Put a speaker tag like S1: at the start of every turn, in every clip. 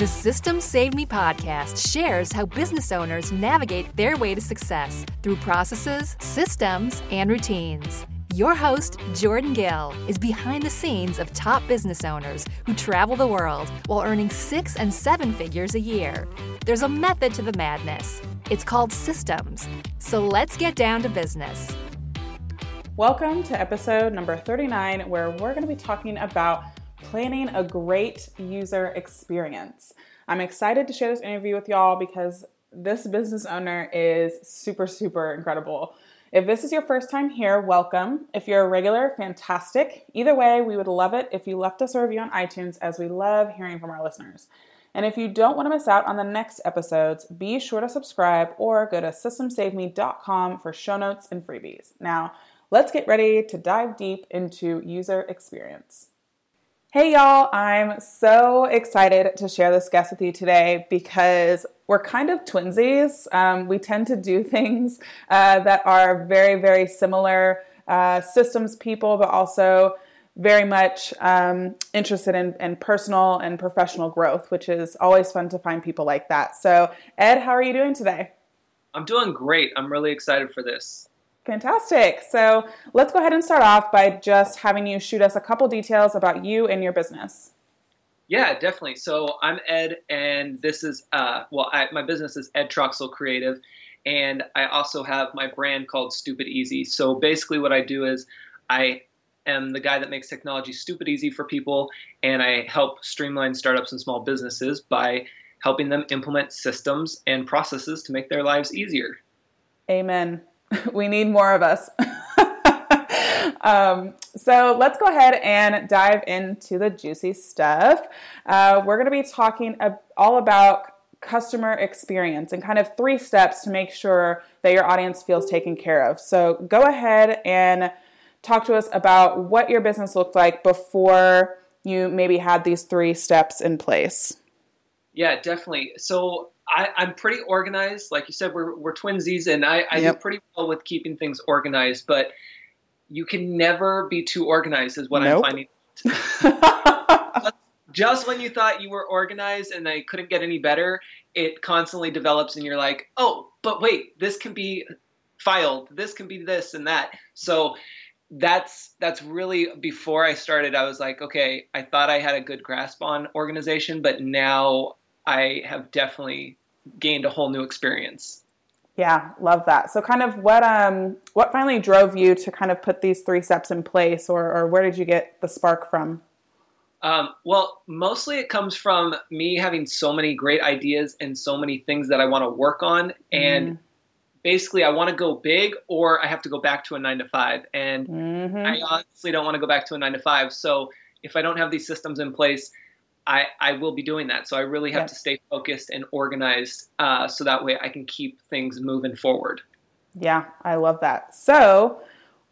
S1: The System Save Me podcast shares how business owners navigate their way to success through processes, systems, and routines. Your host, Jordan Gill, is behind the scenes of top business owners who travel the world while earning six and seven figures a year. There's a method to the madness. It's called systems. So let's get down to business.
S2: Welcome to episode number 39, where we're going to be talking about planning a great user experience. I'm excited to share this interview with y'all because this business owner is super, super incredible. If this is your first time here, welcome. If you're a regular, fantastic. Either way, we would love it if you left us a review on iTunes as we love hearing from our listeners. And if you don't want to miss out on the next episodes, be sure to subscribe or go to systemsaveme.com for show notes and freebies. Now, let's get ready to dive deep into user experience. Hey y'all, I'm so excited to share this guest with you today because we're kind of twinsies. Um, we tend to do things uh, that are very, very similar uh, systems people, but also very much um, interested in, in, personal and professional growth, which is always fun to find people like that. So, Ed, how are you doing today?
S3: I'm doing great. I'm really excited for this.
S2: Fantastic. So let's go ahead and start off by just having you shoot us a couple details about you and your business.
S3: Yeah, definitely. So I'm Ed, and this is uh, well, I, my business is Ed Troxell Creative, and I also have my brand called Stupid Easy. So basically, what I do is I am the guy that makes technology stupid easy for people, and I help streamline startups and small businesses by helping them implement systems and processes to make their lives easier.
S2: Amen. we need more of us. um, so let's go ahead and dive into the juicy stuff. Uh, we're going to be talking ab- all about customer experience and kind of three steps to make sure that your audience feels taken care of. So go ahead and talk to us about what your business looked like before you maybe had these three steps in place.
S3: Yeah, definitely. So I, am pretty organized. Like you said, we're, we're twinsies, and I, I yep. do pretty well with keeping things organized, but you can never be too organized, is what nope. I'm finding. just when you thought you were organized and they couldn't get any better, it constantly develops, and you're like, oh, but wait, this can be filed, this can be this and that. So that's that's really before I started. I was like, okay, I thought I had a good grasp on organization, but now I have definitely gained a whole new experience.
S2: Yeah, love that. So kind of what um what finally drove you to kind of put these three steps in place or, or where did you get the spark from?
S3: Um, well, mostly it comes from me having so many great ideas and so many things that I want to work on. And mm. basically, I want to go big or I have to go back to a nine to five. And mm-hmm. I honestly don't want to go back to a nine to five. So if I don't have these systems in place, I, I will be doing that. So I really have to stay focused and organized uh, so that way I can keep things moving forward.
S2: Yeah, I love that. So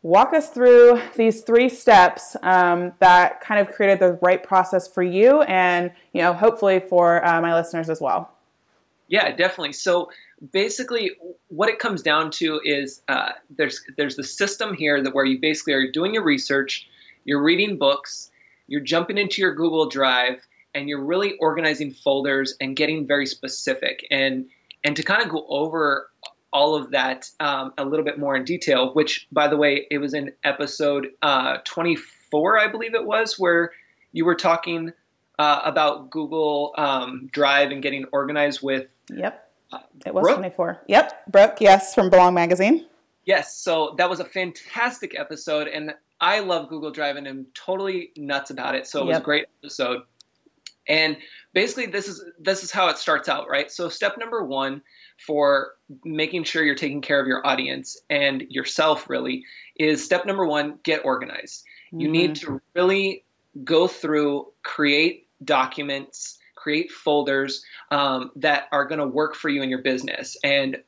S2: walk us through these three steps um, that kind of created the right process for you and, you know, hopefully for uh, my listeners as well.
S3: Yeah, definitely. So basically what it comes down to is uh, there's there's the system here that where you basically are doing your research, you're reading books, you're jumping into your Google Drive, and you're really organizing folders and getting very specific. And and to kind of go over all of that um, a little bit more in detail which by the way it was in episode uh, 24 i believe it was where you were talking uh, about google um, drive and getting organized with
S2: yep. Uh, it was Brooke. 24 yep. Brooke yes from belong magazine.
S3: Yes so that was a fantastic episode and i love google drive and i'm totally nuts about it so it yep. was a great episode and basically this is this is how it starts out, right? So step number 1 for making sure you're taking care of your audience and yourself really is step number 1, get organized. Mm-hmm. You need to really go through, create documents, create folders um, that are going to work for you in your business. And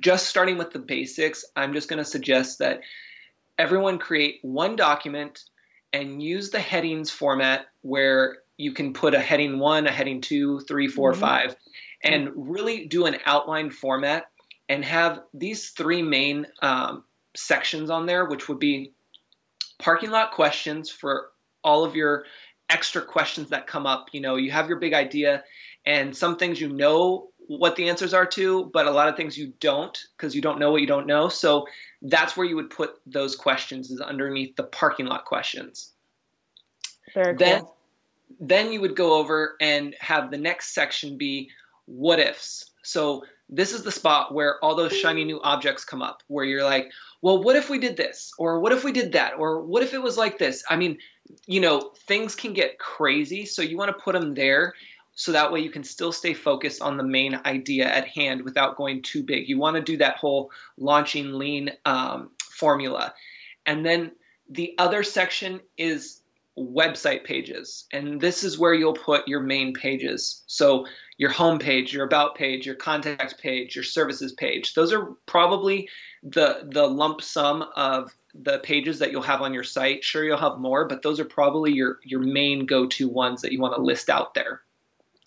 S3: just starting with the basics, I'm just going to suggest that everyone create one document and use the headings format where you can put a heading one, a heading two, three, four, mm-hmm. five, and really do an outline format and have these three main um, sections on there, which would be parking lot questions for all of your extra questions that come up. You know, you have your big idea and some things you know what the answers are to, but a lot of things you don't because you don't know what you don't know. So that's where you would put those questions is underneath the parking lot questions.
S2: Very cool.
S3: Then you would go over and have the next section be what ifs. So this is the spot where all those shiny new objects come up, where you're like, well, what if we did this? Or what if we did that? Or what if it was like this? I mean, you know, things can get crazy. So you want to put them there so that way you can still stay focused on the main idea at hand without going too big. You want to do that whole launching lean um, formula. And then the other section is website pages. And this is where you'll put your main pages. So your home page, your about page, your contact page, your services page. Those are probably the the lump sum of the pages that you'll have on your site. Sure you'll have more, but those are probably your your main go-to ones that you want to list out there.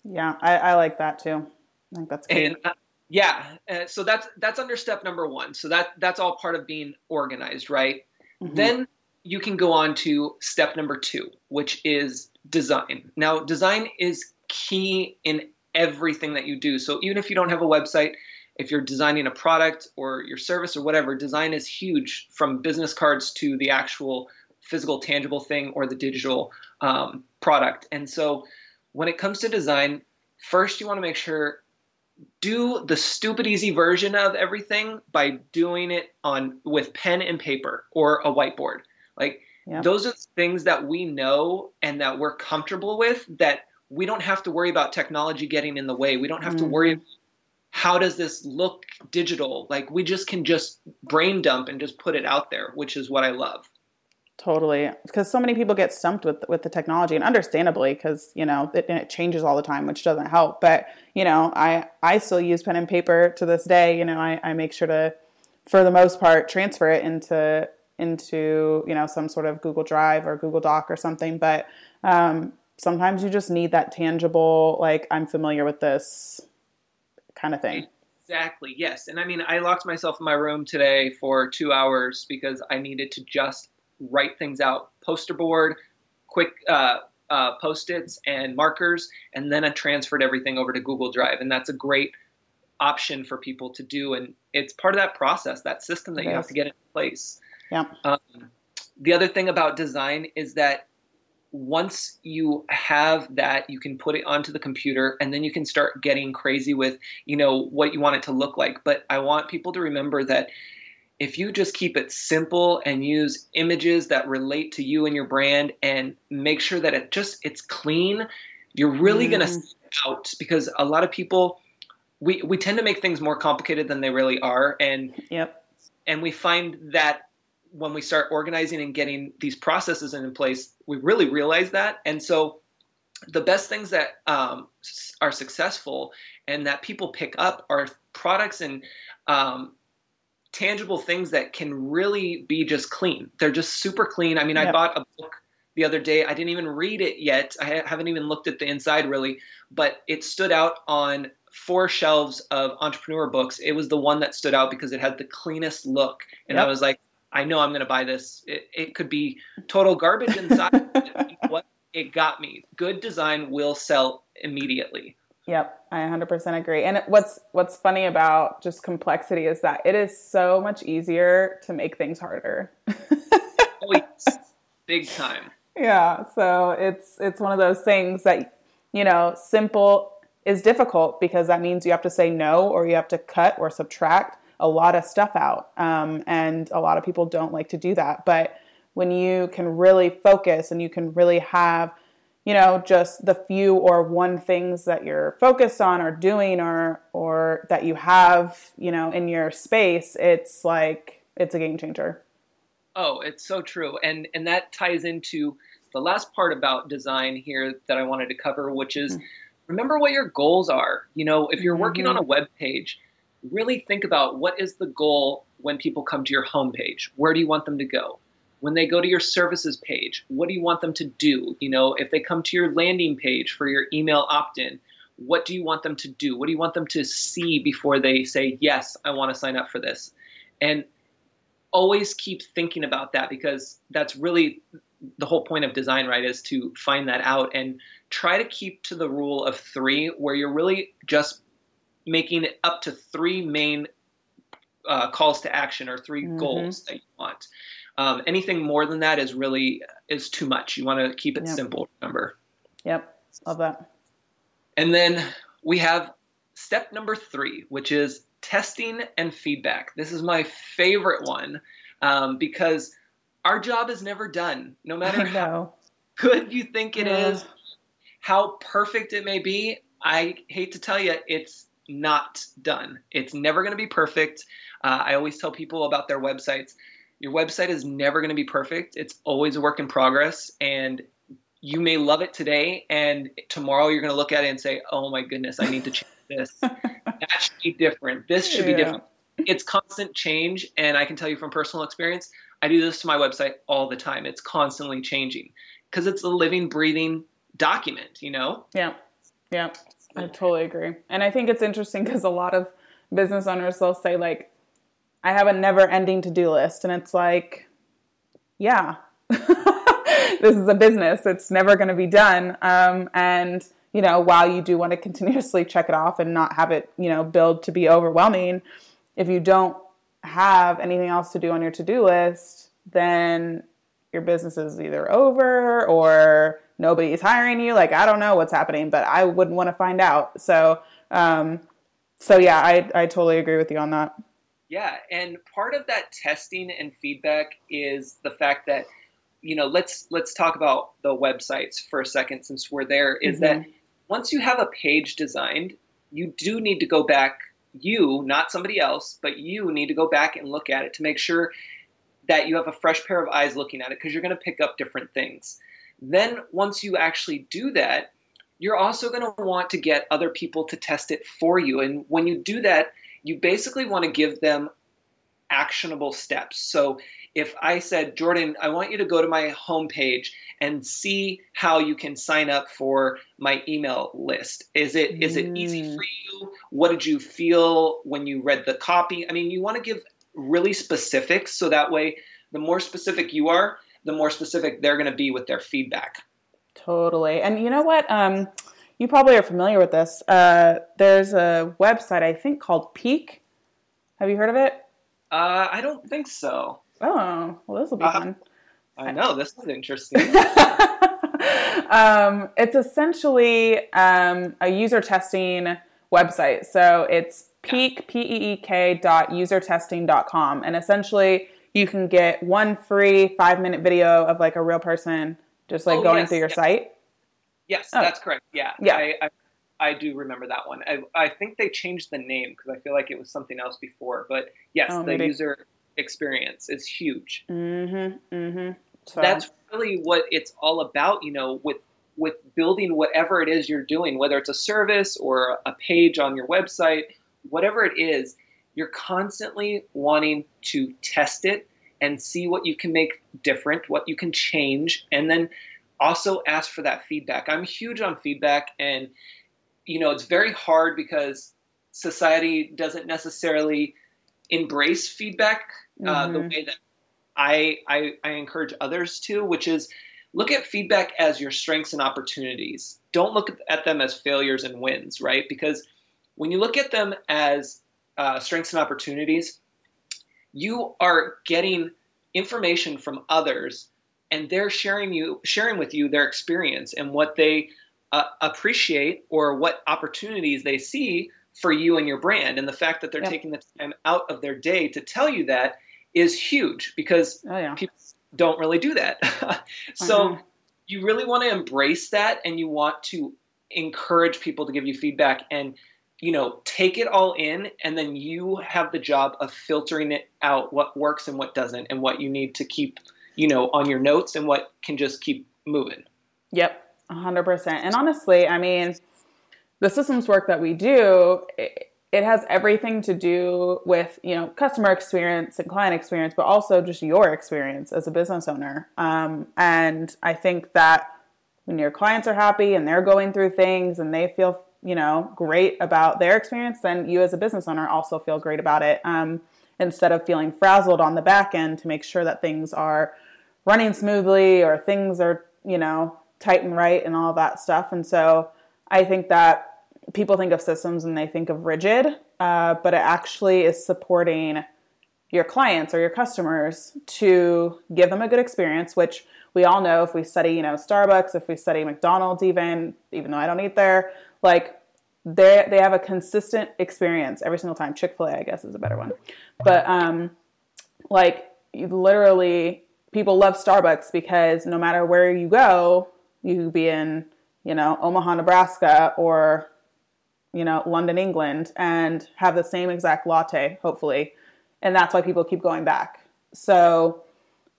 S2: Yeah, I, I like that too. I think that's
S3: good. And uh, yeah, uh, so that's that's under step number one. So that that's all part of being organized, right? Mm-hmm. Then you can go on to step number two, which is design. Now, design is key in everything that you do. So even if you don't have a website, if you're designing a product or your service or whatever, design is huge from business cards to the actual physical, tangible thing or the digital um, product. And so when it comes to design, first you want to make sure do the stupid easy version of everything by doing it on with pen and paper or a whiteboard. Like yep. those are things that we know and that we're comfortable with that we don't have to worry about technology getting in the way. We don't have mm-hmm. to worry mm-hmm. how does this look digital? Like we just can just brain dump and just put it out there, which is what I love.
S2: Totally, because so many people get stumped with with the technology, and understandably, because you know it, it, changes all the time, which doesn't help. But you know, I I still use pen and paper to this day. You know, I, I make sure to, for the most part, transfer it into into you know some sort of Google Drive or Google Doc or something. But um, sometimes you just need that tangible, like I'm familiar with this kind of thing.
S3: Exactly. Yes, and I mean, I locked myself in my room today for two hours because I needed to just write things out, poster board, quick uh, uh, post-its and markers, and then I transferred everything over to Google Drive, and that's a great option for people to do, and it's part of that process, that system that you have to get in place.
S2: Yeah. Um,
S3: the other thing about design is that once you have that you can put it onto the computer and then you can start getting crazy with you know what you want it to look like but i want people to remember that if you just keep it simple and use images that relate to you and your brand and make sure that it just it's clean you're really mm. going to out because a lot of people we we tend to make things more complicated than they really are and
S2: yep
S3: and we find that when we start organizing and getting these processes in place we really realize that and so the best things that um, are successful and that people pick up are products and um, tangible things that can really be just clean. They're just super clean. I mean, yep. I bought a book the other day. I didn't even read it yet. I haven't even looked at the inside really, but it stood out on four shelves of entrepreneur books. It was the one that stood out because it had the cleanest look. And yep. I was like, I know I'm going to buy this. It, it, could be total garbage inside. what it got me. Good design will sell immediately.
S2: Yep, I 100% agree. And what's what's funny about just complexity is that it is so much easier to make things harder.
S3: oh, yes. Big time.
S2: Yeah, so it's it's one of those things that you know, simple is difficult because that means you have to say no or you have to cut or subtract a lot of stuff out. Um, and a lot of people don't like to do that. But when you can really focus and you can really have you know just the few or one things that you're focused on or doing or or that you have you know in your space it's like it's a game changer
S3: oh it's so true and and that ties into the last part about design here that i wanted to cover which is mm-hmm. remember what your goals are you know if you're working mm-hmm. on a web page really think about what is the goal when people come to your homepage? Where do you want them to go? When they go to your services page what do you want them to do? You know if they come to your landing page for your email opt-in what do you want them to do? What do you want them to see before they say yes i want to sign up for this? And always keep thinking about that because that's really the whole point of design, right, is to find that out and try to keep to the rule of three, where you're really just making it up to three main uh, calls to action or 3 mm-hmm. goals that you want. Um, anything more than that is really is too much. You want to keep it yep. simple. Remember.
S2: Yep, love that.
S3: And then we have step number three, which is testing and feedback. This is my favorite one um, because our job is never done, no matter how good you think it yeah. is, how perfect it may be. I hate to tell you, it's not done. It's never going to be perfect. Uh, I always tell people about their websites. Your website is never going to be perfect. It's always a work in progress, and you may love it today, and tomorrow you're going to look at it and say, "Oh my goodness, I need to change this. that should be different. This should yeah. be different." It's constant change, and I can tell you from personal experience, I do this to my website all the time. It's constantly changing because it's a living, breathing document. You know?
S2: Yeah, yeah, I totally agree. And I think it's interesting because a lot of business owners they'll say like, "I have a never-ending to-do list," and it's like, yeah. this is a business. It's never going to be done. Um, and you know, while you do want to continuously check it off and not have it, you know, build to be overwhelming, if you don't have anything else to do on your to-do list, then your business is either over or nobody's hiring you. Like I don't know what's happening, but I wouldn't want to find out. So, um, so yeah, I I totally agree with you on that.
S3: Yeah, and part of that testing and feedback is the fact that you know let's let's talk about the websites for a second since we're there is mm-hmm. that once you have a page designed you do need to go back you not somebody else but you need to go back and look at it to make sure that you have a fresh pair of eyes looking at it because you're going to pick up different things then once you actually do that you're also going to want to get other people to test it for you and when you do that you basically want to give them actionable steps so if I said, Jordan, I want you to go to my homepage and see how you can sign up for my email list. Is it mm. is it easy mm. for you? What did you feel when you read the copy? I mean, you want to give really specific so that way the more specific you are, the more specific they're going to be with their feedback.
S2: Totally. And you know what? Um, you probably are familiar with this. Uh, there's a website I think called Peek. Have you heard of it?
S3: Uh, I don't think so.
S2: Oh, well, this will be uh, fun.
S3: I know this is interesting.
S2: um, it's essentially um, a user testing website. So it's peak p e e k dot usertesting dot com, and essentially you can get one free five minute video of like a real person just like oh, going yes, through your
S3: yes.
S2: site.
S3: Yes, oh. that's correct. Yeah, yeah. I, I, I, do remember that one. I, I think they changed the name because I feel like it was something else before. But yes, oh, the maybe. user experience is huge.
S2: Mm-hmm. Mm-hmm.
S3: So. That's really what it's all about, you know, with with building whatever it is you're doing, whether it's a service or a page on your website, whatever it is, you're constantly wanting to test it and see what you can make different, what you can change, and then also ask for that feedback. I'm huge on feedback and you know, it's very hard because society doesn't necessarily embrace feedback uh, mm-hmm. the way that I, I, I encourage others to, which is look at feedback as your strengths and opportunities. Don't look at them as failures and wins, right? Because when you look at them as uh, strengths and opportunities, you are getting information from others, and they're sharing you sharing with you their experience and what they uh, appreciate or what opportunities they see for you and your brand. And the fact that they're yep. taking the time out of their day to tell you that is huge because oh, yeah. people don't really do that. so uh-huh. you really want to embrace that and you want to encourage people to give you feedback and you know take it all in and then you have the job of filtering it out what works and what doesn't and what you need to keep you know on your notes and what can just keep moving.
S2: Yep 100% and honestly i mean the systems work that we do it, has everything to do with you know customer experience and client experience but also just your experience as a business owner. Um, and i think that when your clients are happy and they're going through things and they feel you know great about their experience then you as a business owner also feel great about it um, instead of feeling frazzled on the back end to make sure that things are running smoothly or things are, you know, tight and right and all that stuff. And so I think that people think of systems and they think of rigid, uh, but it actually is supporting your clients or your customers to give them a good experience, which we all know if we study, you know, Starbucks, if we study McDonald's, even, even though I don't eat there, like they they have a consistent experience every single time. Chick Fil A, I guess, is a better one, but um, like literally, people love Starbucks because no matter where you go, you could be in, you know, Omaha, Nebraska, or you know, London, England, and have the same exact latte, hopefully, and that's why people keep going back. So,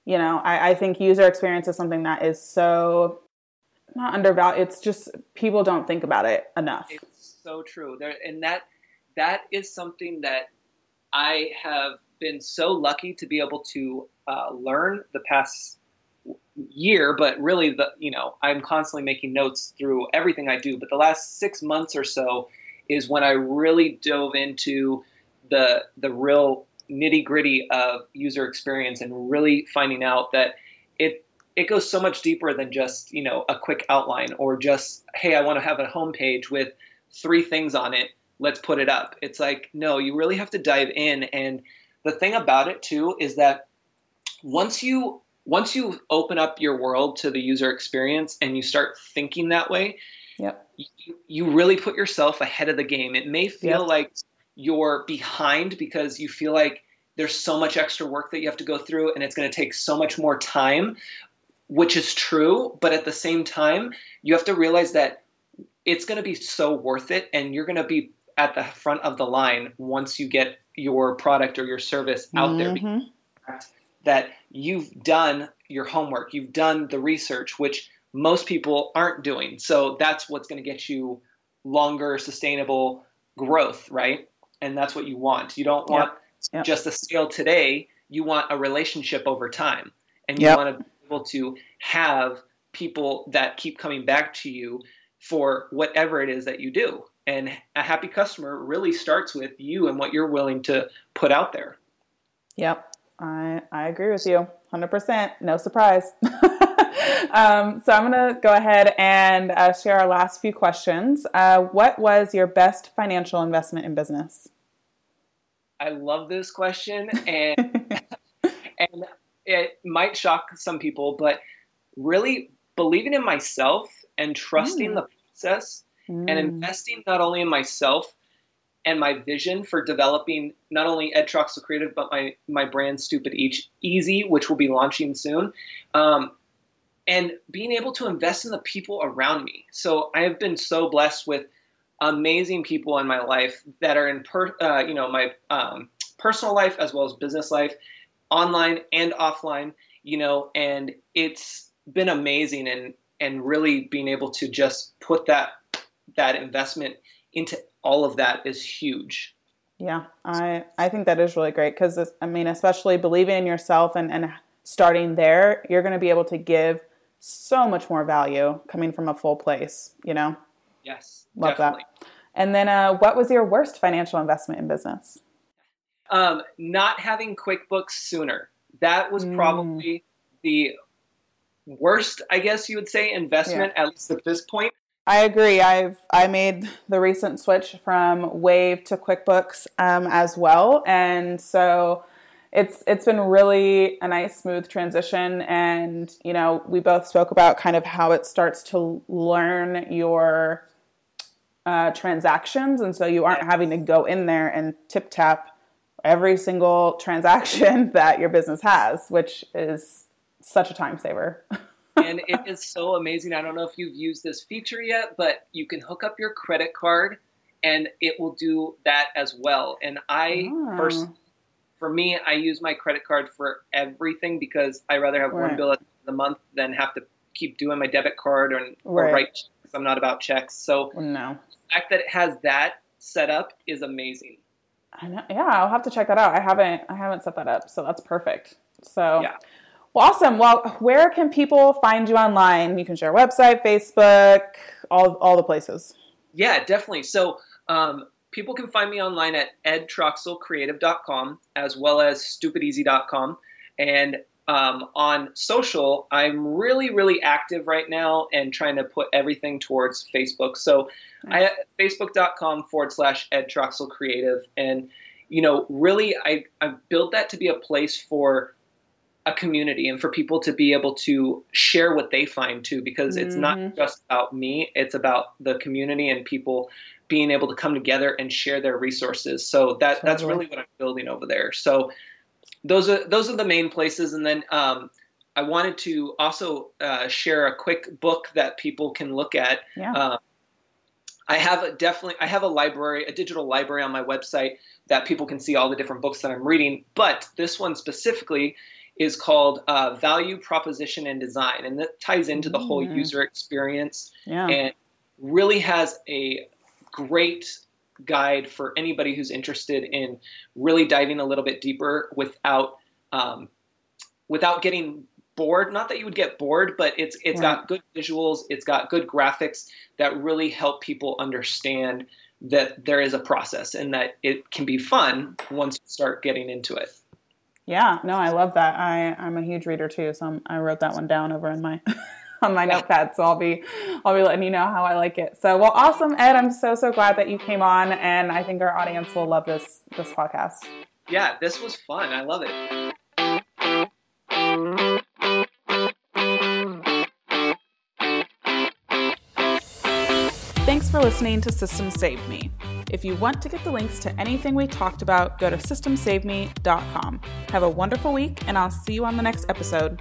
S2: you know, I, I think user experience is something that is so not undervalued. It's just people don't think about it enough.
S3: It's so true. There, and that that is something that I have been so lucky to be able to uh, learn the past year, but really the you know I'm constantly making notes through everything I do. But the last six months or so is when I really dove into the the real nitty gritty of user experience and really finding out that it goes so much deeper than just you know a quick outline or just hey I want to have a homepage with three things on it let's put it up it's like no you really have to dive in and the thing about it too is that once you once you open up your world to the user experience and you start thinking that way
S2: yep.
S3: you, you really put yourself ahead of the game it may feel yep. like you're behind because you feel like there's so much extra work that you have to go through and it's going to take so much more time, which is true. But at the same time, you have to realize that it's going to be so worth it and you're going to be at the front of the line once you get your product or your service out mm-hmm. there. That you've done your homework, you've done the research, which most people aren't doing. So that's what's going to get you longer, sustainable growth, right? and that's what you want. You don't want yep. Yep. just a sale today. You want a relationship over time, and you yep. want to able to have people that keep coming back to you for whatever it is that you do. And a happy customer really starts with you and what you're willing to put out there.
S2: Yep, I I agree with you, hundred percent. No surprise. um, so I'm going to go ahead and uh, share our last few questions. Uh, what was your best financial investment in business?
S3: I love this question, and it might shock some people, but really believing in myself and trusting mm. the process mm. and investing not only in myself and my vision for developing not only Ed Troxell Creative but my my brand Stupid Each Easy, which will be launching soon. Um, and being able to invest in the people around me. So I have been so blessed with amazing people in my life that are in per, uh, you know my um, personal life as well as business life, online and offline. You know, and it's been amazing and and really being able to just put that that investment into all of that is huge.
S2: Yeah, I I think that is really great because I mean, especially believing in yourself and and starting there, you're going to be able to give so much more value coming from a full place, you know?
S3: Yes.
S2: Love definitely. that. And then uh, what was your worst financial investment in business?
S3: Um, not having QuickBooks sooner. That was mm. probably the worst, I guess you would say, investment, yeah. at least at this point.
S2: I agree. I've I made the recent switch from Wave to QuickBooks um, as well, and so it's it's been really a nice smooth transition and you know we both spoke about kind of how it starts to learn your uh, transactions and so you aren't having to go in there and tip tap every single transaction that your business has which is such a time saver
S3: and it is so amazing i don't know if you've used this feature yet but you can hook up your credit card and it will do that as well and i ah. oh. personally for me, I use my credit card for everything because I rather have right. one bill at the month than have to keep doing my debit card or, or right. write checks. I'm not about checks. So
S2: no.
S3: the fact that it has that set up is amazing.
S2: I know. Yeah, I'll have to check that out. I haven't I haven't set that up, so that's perfect. So yeah. Well, awesome. Well, where can people find you online? You can share website, Facebook, all all the places.
S3: Yeah, definitely. So um, people can find me online at edtroxellcreative.com as well as stupideasy.com. And um, on social, I'm really, really active right now and trying to put everything towards Facebook. So nice. I facebook.com forward slash Ed Troxell Creative. And, you know, really, I, I built that to be a place for a community and for people to be able to share what they find too, because it's mm-hmm. not just about me, it's about the community and people being able to come together and share their resources. So that totally. that's really what I'm building over there. So those are those are the main places, and then um, I wanted to also uh, share a quick book that people can look at.
S2: Yeah. Uh,
S3: I have a definitely I have a library, a digital library on my website that people can see all the different books that I'm reading. But this one specifically is called uh, Value Proposition and Design, and that ties into the whole mm-hmm. user experience
S2: yeah.
S3: and really has a great guide for anybody who's interested in really diving a little bit deeper without um, without getting bored. Not that you would get bored, but it's it's right. got good visuals, it's got good graphics that really help people understand that there is a process and that it can be fun once you start getting into it.
S2: Yeah, no, I love that. I I'm a huge reader too, so I'm, i wrote that one down over in my on my notepad. So I'll be I'll be letting you know how I like it. So well, awesome, Ed. I'm so so glad that you came on, and I think our audience will love this this podcast.
S3: Yeah, this was fun. I love it.
S2: Thanks for listening to System Save Me. If you want to get the links to anything we talked about, go to systemsaveme.com. Have a wonderful week, and I'll see you on the next episode.